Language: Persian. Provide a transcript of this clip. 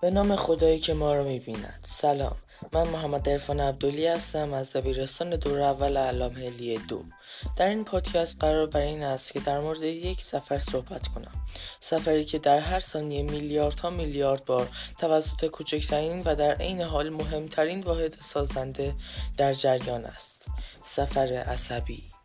به نام خدایی که ما رو می‌بیند. سلام. من محمد عرفان عبدلی هستم از دبیرستان دور اول علام هلیه دو. در این پادکست قرار بر این است که در مورد یک سفر صحبت کنم. سفری که در هر ثانیه میلیاردها میلیارد بار توسط کوچکترین و در عین حال مهمترین واحد سازنده در جریان است. سفر عصبی.